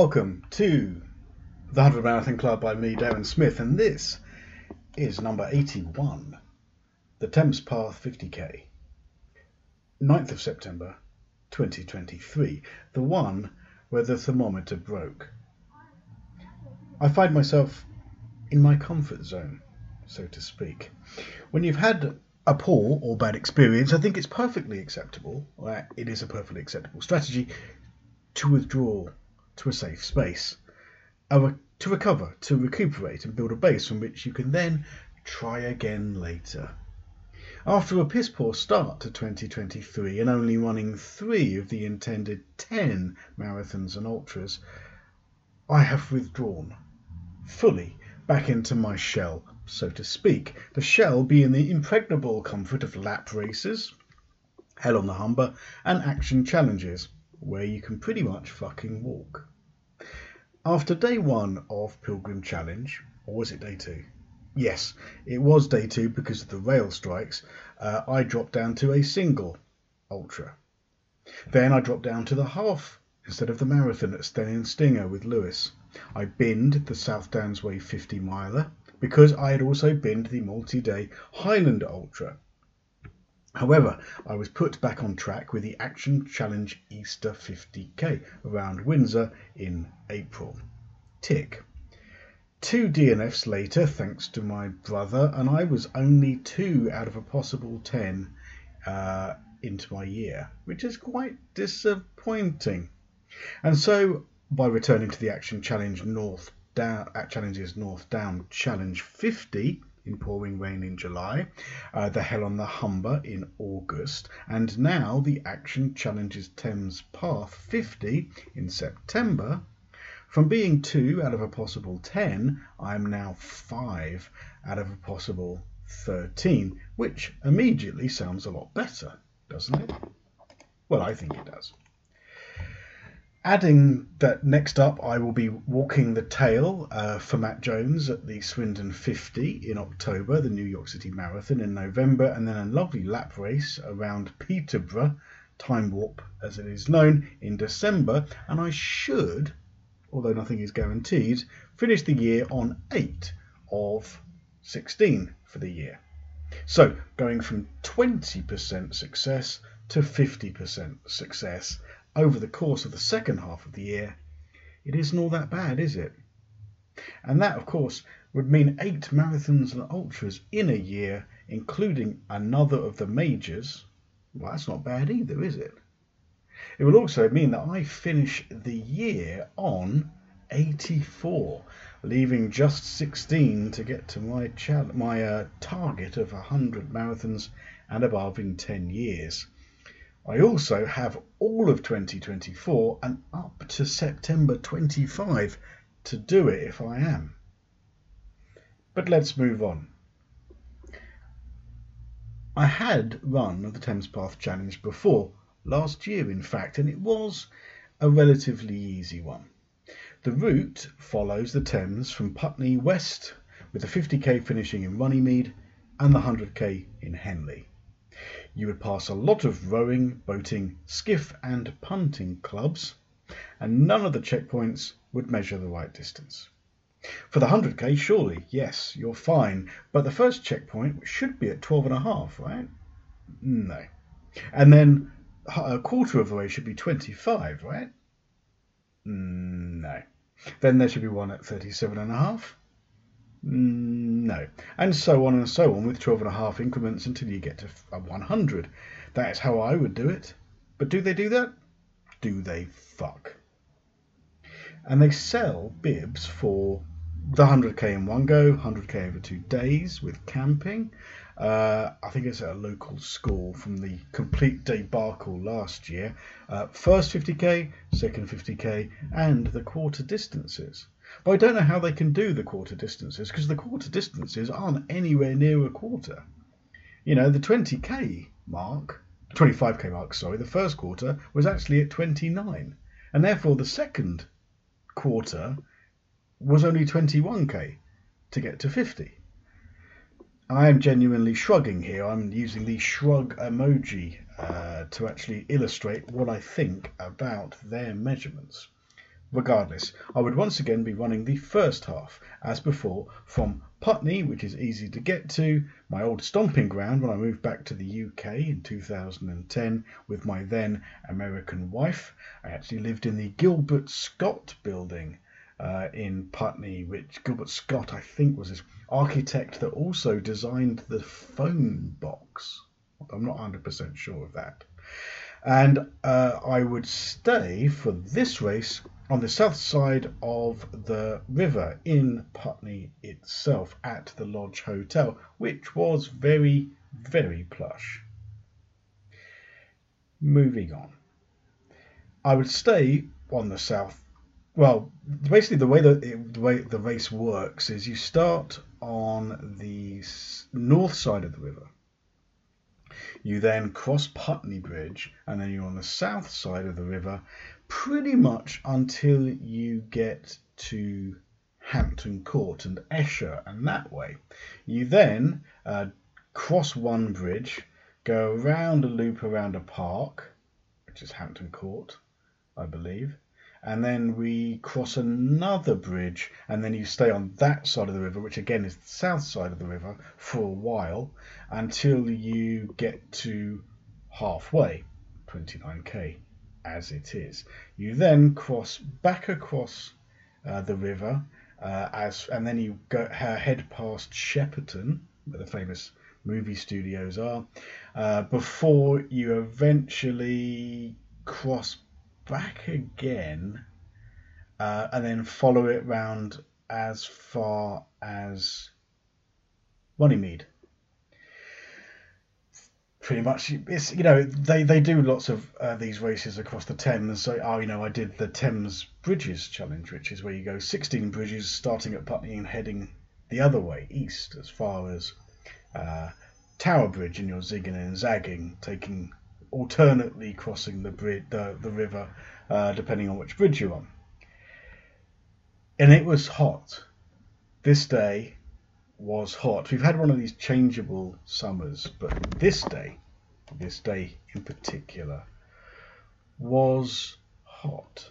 Welcome to the 100 Marathon Club by me, Darren Smith, and this is number 81, the Thames Path 50k, 9th of September 2023, the one where the thermometer broke. I find myself in my comfort zone, so to speak. When you've had a poor or bad experience, I think it's perfectly acceptable, it is a perfectly acceptable strategy to withdraw to a safe space, to recover, to recuperate and build a base from which you can then try again later. After a piss poor start to 2023 and only running three of the intended 10 marathons and ultras, I have withdrawn fully back into my shell, so to speak. The shell being the impregnable comfort of lap races, Hell on the Humber, and action challenges, where you can pretty much fucking walk. After day one of Pilgrim Challenge, or was it day two? Yes, it was day two because of the rail strikes. Uh, I dropped down to a single ultra. Then I dropped down to the half instead of the marathon at Steyning Stinger with Lewis. I binned the South Downs Way 50 miler because I had also binned the multi day Highland Ultra. However, I was put back on track with the Action Challenge Easter 50k around Windsor in April. Tick. Two DNFs later, thanks to my brother, and I was only two out of a possible ten uh, into my year, which is quite disappointing. And so, by returning to the Action Challenge North Down, at Challenges North Down Challenge 50, in pouring rain in July, uh, the Hell on the Humber in August, and now the Action Challenges Thames Path 50 in September. From being two out of a possible 10, I am now five out of a possible 13, which immediately sounds a lot better, doesn't it? Well, I think it does. Adding that next up, I will be walking the tail uh, for Matt Jones at the Swindon 50 in October, the New York City Marathon in November, and then a lovely lap race around Peterborough, Time Warp as it is known, in December. And I should, although nothing is guaranteed, finish the year on 8 of 16 for the year. So going from 20% success to 50% success over the course of the second half of the year, it isn't all that bad, is it? And that, of course, would mean eight marathons and ultras in a year, including another of the majors. Well, that's not bad either, is it? It will also mean that I finish the year on 84, leaving just 16 to get to my, my uh, target of 100 marathons and above in 10 years. I also have all of 2024 and up to September 25 to do it if I am. But let's move on. I had run the Thames Path Challenge before, last year in fact, and it was a relatively easy one. The route follows the Thames from Putney west, with the 50k finishing in Runnymede and the 100k in Henley. You would pass a lot of rowing, boating, skiff, and punting clubs, and none of the checkpoints would measure the right distance. For the 100k, surely, yes, you're fine, but the first checkpoint should be at 12 and a half, right? No. And then a quarter of the way should be 25, right? Mm, no. Then there should be one at 37 and a half. Mm, no. And so on and so on with 12 and a half increments until you get to 100. That's how I would do it. But do they do that? Do they fuck? And they sell bibs for the 100k in one go, 100k over two days with camping. Uh, I think it's at a local school from the complete debacle last year. Uh, first 50k, second 50k, and the quarter distances. But I don't know how they can do the quarter distances because the quarter distances aren't anywhere near a quarter. You know, the 20k mark, 25k mark, sorry, the first quarter was actually at 29. And therefore the second quarter was only 21k to get to 50. I am genuinely shrugging here. I'm using the shrug emoji uh, to actually illustrate what I think about their measurements. Regardless, I would once again be running the first half, as before, from Putney, which is easy to get to, my old stomping ground when I moved back to the UK in 2010 with my then American wife. I actually lived in the Gilbert Scott building uh, in Putney, which Gilbert Scott, I think, was this architect that also designed the phone box. I'm not 100% sure of that. And uh, I would stay for this race on the south side of the river in Putney itself at the Lodge Hotel, which was very, very plush. Moving on. I would stay on the south. Well, basically, the way that it, the way the race works is you start on the north side of the river. You then cross Putney Bridge, and then you're on the south side of the river, pretty much until you get to Hampton Court and Esher and that way. You then uh, cross one bridge, go around a loop around a park, which is Hampton Court, I believe, and then we cross another bridge, and then you stay on that side of the river, which again is the south side of the river, for a while until you get to halfway, 29k as it is. You then cross back across uh, the river, uh, as and then you go head past Shepperton, where the famous movie studios are, uh, before you eventually cross back again, uh, and then follow it round as far as Runnymede. Pretty much it's you know they they do lots of uh, these races across the Thames. So oh you know I did the Thames Bridges challenge which is where you go 16 bridges starting at Putney and heading the other way east as far as uh, Tower Bridge and you're zigging and zagging taking alternately crossing the bridge the, the river uh, depending on which bridge you're on and it was hot this day was hot. We've had one of these changeable summers, but this day, this day in particular, was hot.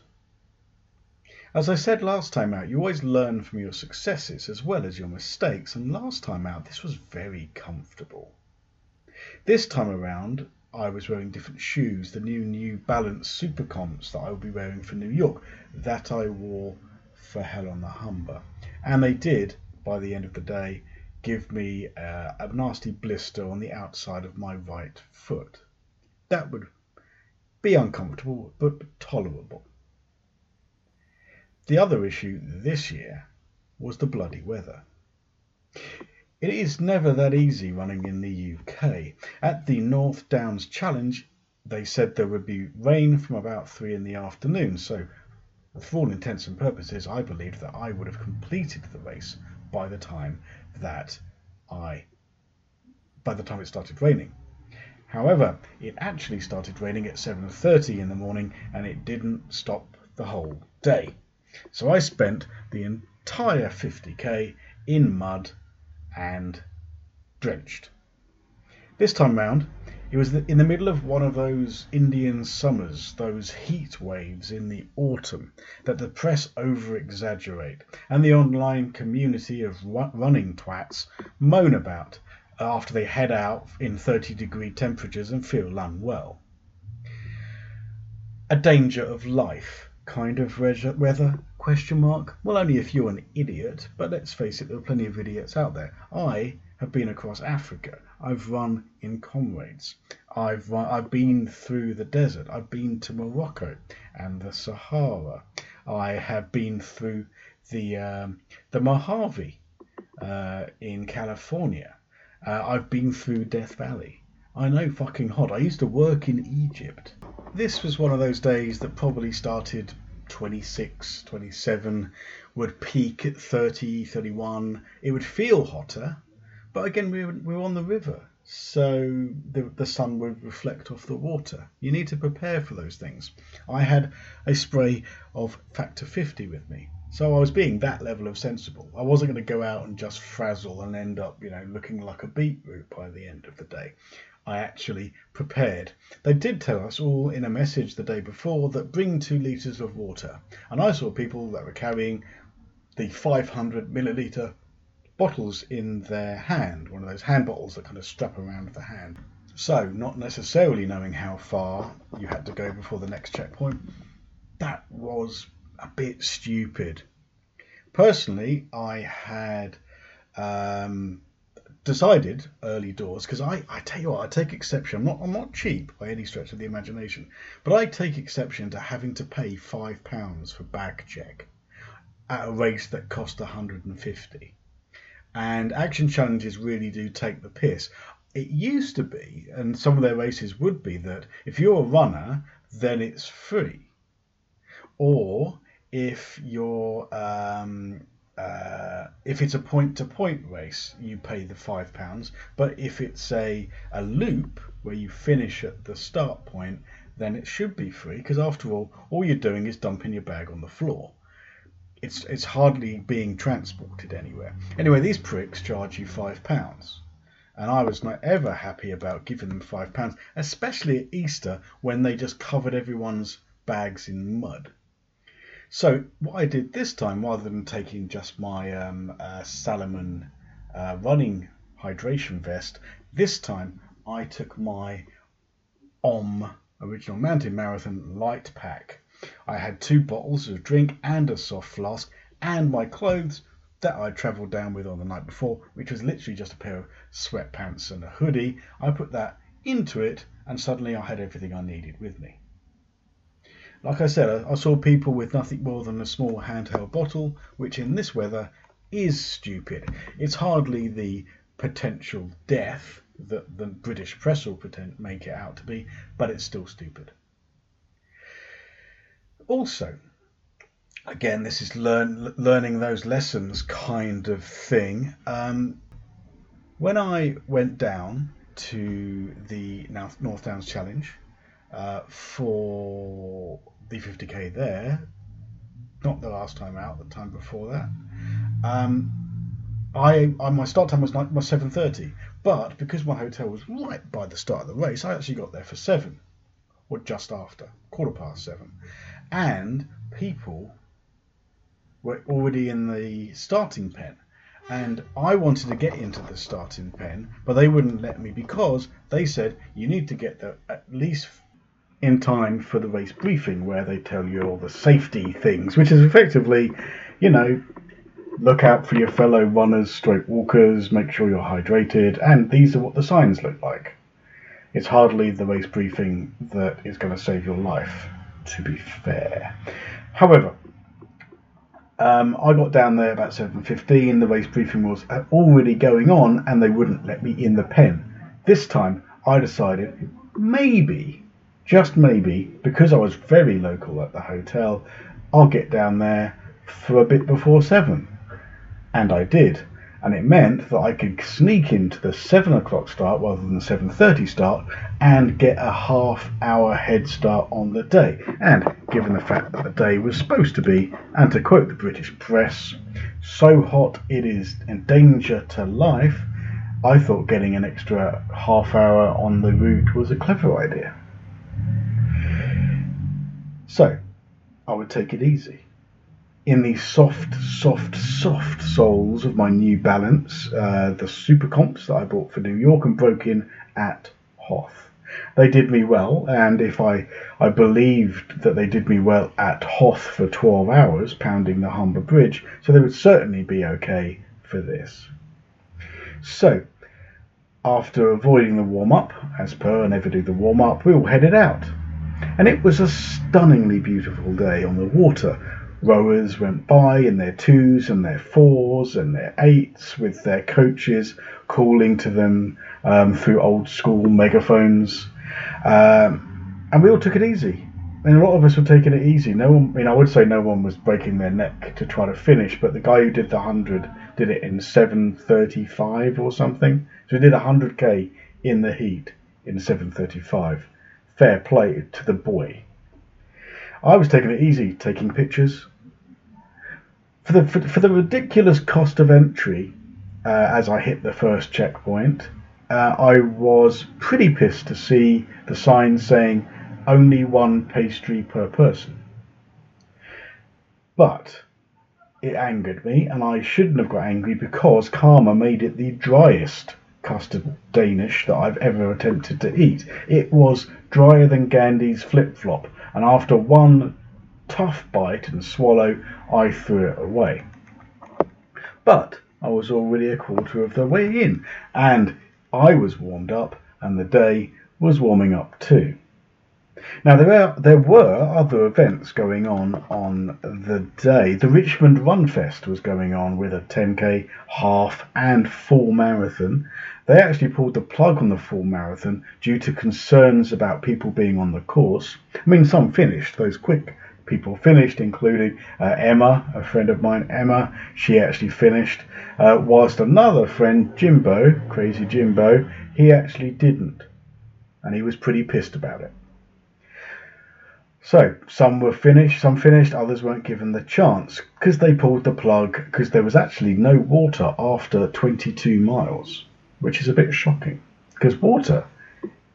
As I said last time out, you always learn from your successes as well as your mistakes, and last time out this was very comfortable. This time around, I was wearing different shoes, the new New Balance Super Comps that I will be wearing for New York, that I wore for Hell on the Humber. And they did by the end of the day give me uh, a nasty blister on the outside of my right foot. That would be uncomfortable but tolerable. The other issue this year was the bloody weather. It is never that easy running in the UK. At the North Downs Challenge, they said there would be rain from about three in the afternoon, so for all intents and purposes, I believed that I would have completed the race by the time that I by the time it started raining. However, it actually started raining at 7:30 in the morning and it didn't stop the whole day. So I spent the entire 50k in mud and drenched. This time round, it was in the middle of one of those Indian summers, those heat waves in the autumn that the press over exaggerate and the online community of running twats moan about after they head out in 30 degree temperatures and feel unwell. A danger of life kind of weather question mark well only if you're an idiot but let's face it there are plenty of idiots out there i have been across africa I've run in comrades. I've run, I've been through the desert. I've been to Morocco and the Sahara. I have been through the um, the Mojave uh, in California. Uh, I've been through Death Valley. I know fucking hot. I used to work in Egypt. This was one of those days that probably started 26, 27, would peak at 30, 31. It would feel hotter but again, we were, we were on the river, so the, the sun would reflect off the water. You need to prepare for those things. I had a spray of Factor 50 with me, so I was being that level of sensible. I wasn't going to go out and just frazzle and end up, you know, looking like a beetroot by the end of the day. I actually prepared. They did tell us all in a message the day before that bring two litres of water. And I saw people that were carrying the 500 milliliter bottles in their hand, one of those hand bottles that kind of strap around the hand. So, not necessarily knowing how far you had to go before the next checkpoint, that was a bit stupid. Personally, I had um, decided early doors because I, I tell you what, I take exception. I'm not I'm not cheap by any stretch of the imagination, but I take exception to having to pay five pounds for bag check at a race that cost 150. And action challenges really do take the piss. It used to be, and some of their races would be, that if you're a runner, then it's free. Or if you're um, uh, if it's a point to point race, you pay the five pounds. But if it's a, a loop where you finish at the start point, then it should be free because after all, all you're doing is dumping your bag on the floor. It's it's hardly being transported anywhere. Anyway, these pricks charge you five pounds. And I was not ever happy about giving them five pounds, especially at Easter when they just covered everyone's bags in mud. So what I did this time, rather than taking just my um, uh, Salomon uh, running hydration vest, this time I took my OM Original Mountain Marathon light pack. I had two bottles of drink and a soft flask, and my clothes that I travelled down with on the night before, which was literally just a pair of sweatpants and a hoodie. I put that into it, and suddenly I had everything I needed with me. Like I said, I saw people with nothing more than a small handheld bottle, which in this weather is stupid. It's hardly the potential death that the British press will pretend make it out to be, but it's still stupid. Also, again, this is learn learning those lessons kind of thing. Um, when I went down to the North Downs Challenge, uh, for the 50k there. Not the last time out, the time before that. Um, I, I, my start time was like was 7:30, but because my hotel was right by the start of the race, I actually got there for seven, or just after, quarter past seven, and people were already in the starting pen. And I wanted to get into the starting pen, but they wouldn't let me because they said you need to get there at least in time for the race briefing where they tell you all the safety things, which is effectively, you know, look out for your fellow runners, stroke walkers, make sure you're hydrated, and these are what the signs look like. It's hardly the race briefing that is going to save your life, to be fair. However, um, I got down there about 7.15, the race briefing was already going on and they wouldn't let me in the pen. This time I decided maybe just maybe, because I was very local at the hotel, I'll get down there for a bit before seven. And I did. And it meant that I could sneak into the seven o'clock start rather than the seven thirty start and get a half hour head start on the day. And given the fact that the day was supposed to be, and to quote the British press, so hot it is a danger to life, I thought getting an extra half hour on the route was a clever idea. So, I would take it easy. In the soft, soft, soft soles of my New Balance, uh, the Super Comps that I bought for New York and broke in at Hoth. They did me well, and if I, I believed that they did me well at Hoth for 12 hours, pounding the Humber Bridge, so they would certainly be okay for this. So, after avoiding the warm up, as per, I never do the warm up, we all headed out. And it was a stunningly beautiful day on the water. Rowers went by in their twos and their fours and their eights with their coaches calling to them um, through old school megaphones. Um, and we all took it easy. And a lot of us were taking it easy. No one, I mean, I would say no one was breaking their neck to try to finish, but the guy who did the 100 did it in 7.35 or something. So he did 100k in the heat in 7.35 fair play to the boy. I was taking it easy, taking pictures. For the for, for the ridiculous cost of entry, uh, as I hit the first checkpoint, uh, I was pretty pissed to see the sign saying only one pastry per person. But it angered me, and I shouldn't have got angry because Karma made it the driest custard Danish that I've ever attempted to eat. It was drier than Gandhi's flip flop, and after one tough bite and swallow, I threw it away. But I was already a quarter of the way in, and I was warmed up, and the day was warming up too. Now there are there were other events going on on the day. The Richmond Run Fest was going on with a 10k, half, and full marathon. They actually pulled the plug on the full marathon due to concerns about people being on the course. I mean, some finished; those quick people finished, including uh, Emma, a friend of mine. Emma, she actually finished, uh, whilst another friend, Jimbo, Crazy Jimbo, he actually didn't, and he was pretty pissed about it. So some were finished, some finished, others weren't given the chance because they pulled the plug because there was actually no water after 22 miles, which is a bit shocking because water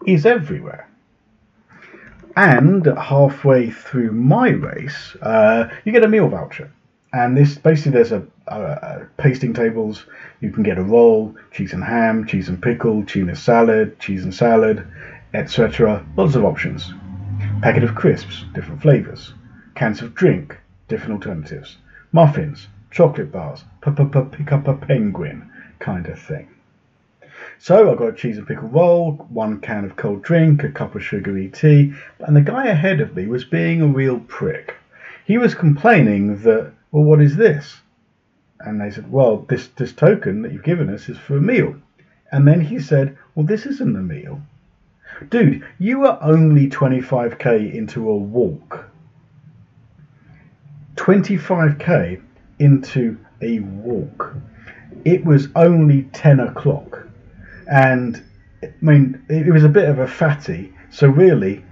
is everywhere. And halfway through my race, uh, you get a meal voucher. And this basically there's a, a, a, pasting tables. You can get a roll, cheese and ham, cheese and pickle, tuna salad, cheese and salad, etc. Lots of options packet of crisps, different flavours, cans of drink, different alternatives, muffins, chocolate bars, pick up a penguin kind of thing. So I got a cheese and pickle roll, one can of cold drink, a cup of sugary tea, and the guy ahead of me was being a real prick. He was complaining that, well, what is this? And they said, well, this, this token that you've given us is for a meal. And then he said, well, this isn't a meal. Dude, you are only 25k into a walk. 25k into a walk. It was only 10 o'clock. And, I mean, it was a bit of a fatty. So, really,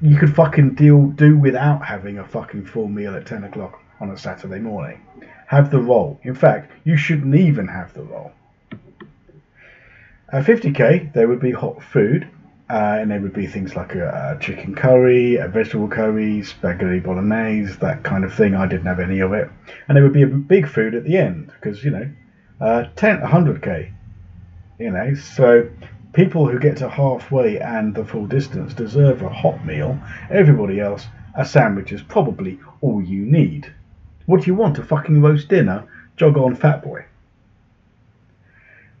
you could fucking deal do without having a fucking full meal at 10 o'clock on a Saturday morning. Have the roll. In fact, you shouldn't even have the roll. At 50k, there would be hot food. Uh, and there would be things like a, a, chicken curry, a vegetable curry, spaghetti bolognese, that kind of thing. I didn't have any of it. And there would be a big food at the end because, you know, uh, 10, 100k. You know, so people who get to halfway and the full distance deserve a hot meal. Everybody else, a sandwich is probably all you need. What do you want? A fucking roast dinner? Jog on, fat boy.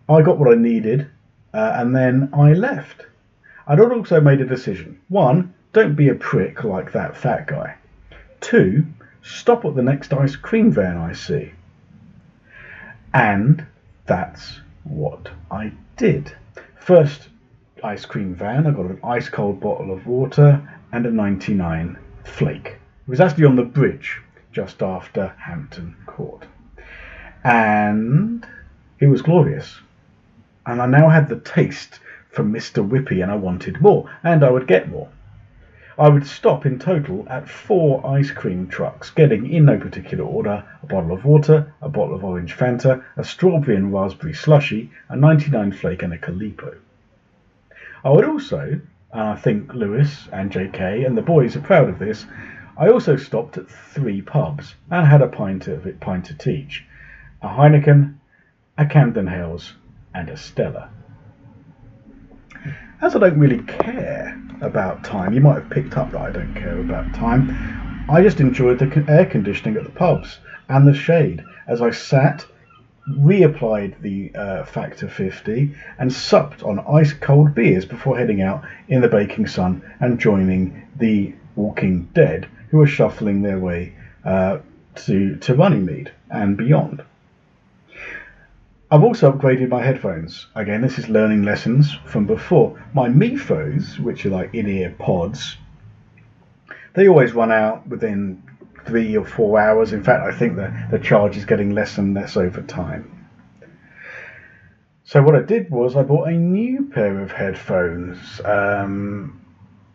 I got what I needed, uh, and then I left. I'd also made a decision. One, don't be a prick like that fat guy. Two, stop at the next ice cream van I see. And that's what I did. First ice cream van, I got an ice cold bottle of water and a 99 flake. It was actually on the bridge just after Hampton Court. And it was glorious. And I now had the taste from Mr. Whippy and I wanted more, and I would get more. I would stop in total at four ice cream trucks, getting in no particular order a bottle of water, a bottle of orange Fanta, a strawberry and raspberry slushy, a 99 flake, and a Calippo. I would also, and I think Lewis and JK and the boys are proud of this, I also stopped at three pubs and had a pint of it, pint of each, a Heineken, a Camden Hells, and a Stella as I don't really care about time, you might have picked up that I don't care about time. I just enjoyed the air conditioning at the pubs and the shade as I sat, reapplied the uh, Factor 50, and supped on ice cold beers before heading out in the baking sun and joining the Walking Dead, who were shuffling their way uh, to to Runnymede and beyond. I've also upgraded my headphones. Again, this is learning lessons from before. My Mifos, which are like in-ear pods, they always run out within three or four hours. In fact, I think the, the charge is getting less and less over time. So what I did was I bought a new pair of headphones, um,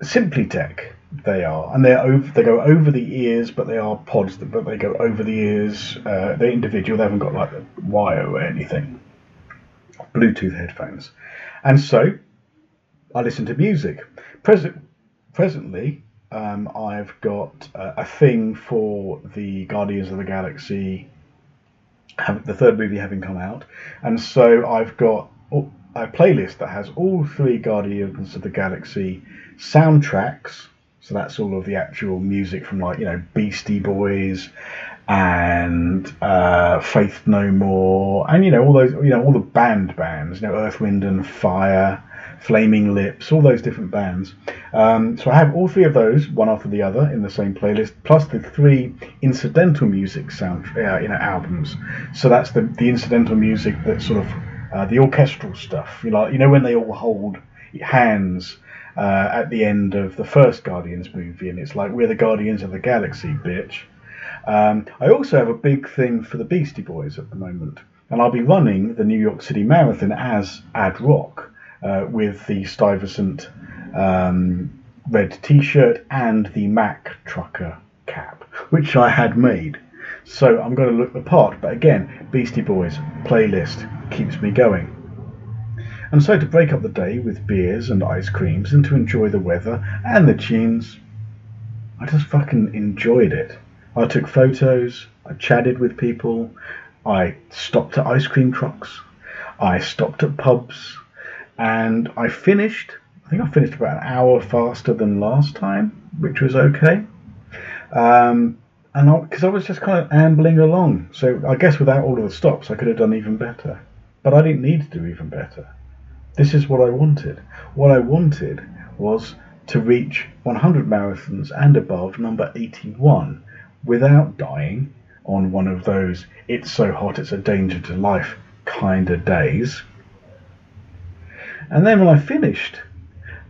Simply Tech they are, and they're over. They go over the ears, but they are pods. But they go over the ears. Uh, they're individual. They haven't got like a wire or anything. Bluetooth headphones, And so I listen to music. Present, presently, um, I've got uh, a thing for the Guardians of the Galaxy, have, the third movie having come out, and so I've got a playlist that has all three Guardians of the Galaxy soundtracks. So that's all of the actual music from like you know Beastie Boys and uh, Faith No More, and you know all those you know all the band bands, you know Earth, Wind and Fire, Flaming Lips, all those different bands. Um, so I have all three of those, one after the other, in the same playlist, plus the three incidental music sound uh, you know albums. So that's the the incidental music that sort of uh, the orchestral stuff. You know, you know when they all hold hands uh, at the end of the first Guardians movie, and it's like we're the Guardians of the Galaxy, bitch. Um, I also have a big thing for the Beastie Boys at the moment, and I'll be running the New York City Marathon as Ad Rock uh, with the Stuyvesant um, red T-shirt and the Mac trucker cap, which I had made. So I'm going to look the part, but again, Beastie Boys playlist keeps me going. And so to break up the day with beers and ice creams and to enjoy the weather and the tunes, I just fucking enjoyed it. I took photos, I chatted with people, I stopped at ice cream trucks, I stopped at pubs, and I finished. I think I finished about an hour faster than last time, which was okay. Um, and because I, I was just kind of ambling along, so I guess without all of the stops, I could have done even better. But I didn't need to do even better. This is what I wanted. What I wanted was to reach 100 marathons and above, number 81, without dying on one of those it's so hot it's a danger to life kind of days. And then when I finished,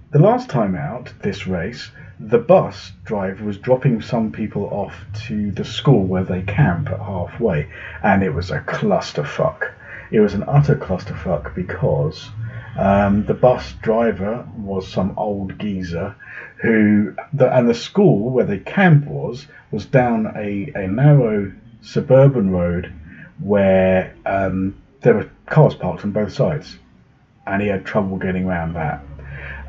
the last time out this race, the bus driver was dropping some people off to the school where they camp at halfway, and it was a clusterfuck. It was an utter clusterfuck because um, the bus driver was some old geezer who, the, and the school where the camp was, was down a, a narrow suburban road where um, there were cars parked on both sides, and he had trouble getting around that.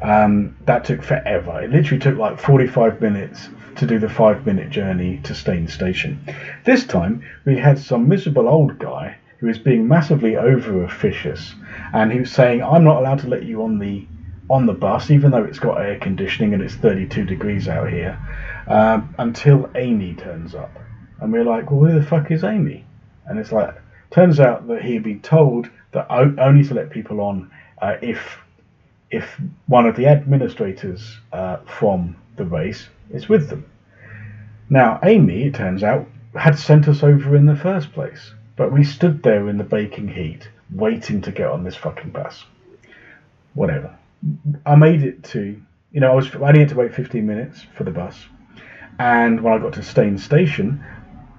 Um, that took forever. It literally took like 45 minutes to do the five minute journey to Staines Station. This time we had some miserable old guy who was being massively over officious, and was saying, "I'm not allowed to let you on the on the bus, even though it's got air conditioning and it's 32 degrees out here, um, until Amy turns up." And we're like, "Well, who the fuck is Amy?" And it's like, turns out that he had been told that only to let people on uh, if if one of the administrators uh, from the race is with them. Now, Amy, it turns out, had sent us over in the first place, but we stood there in the baking heat, waiting to get on this fucking bus. Whatever. I made it to, you know, I was I only had to wait 15 minutes for the bus, and when I got to Staines Station,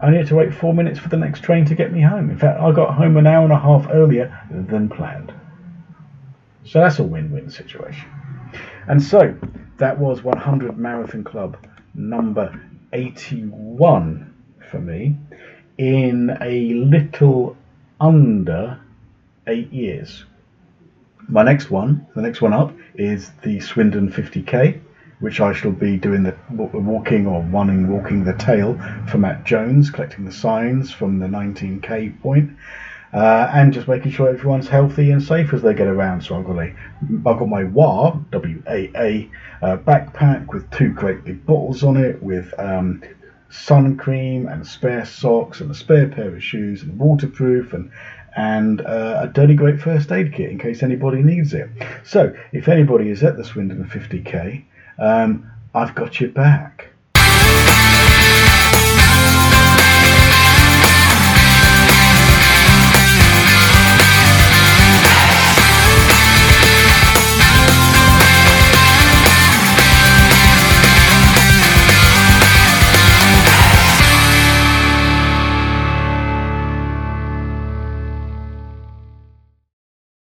I only had to wait four minutes for the next train to get me home. In fact, I got home an hour and a half earlier than planned. So that's a win-win situation. And so that was 100 Marathon Club number 81 for me in a little under eight years. My next one, the next one up, is the Swindon 50k, which I shall be doing the walking or running, walking the tail for Matt Jones, collecting the signs from the 19k point uh, and just making sure everyone's healthy and safe as they get around. So I've got a, I've got my WA W A A uh, backpack with two great big bottles on it with um, sun cream and spare socks and a spare pair of shoes and waterproof and and uh, a dirty great first aid kit in case anybody needs it. So if anybody is at the Swindon 50k, um, I've got your back.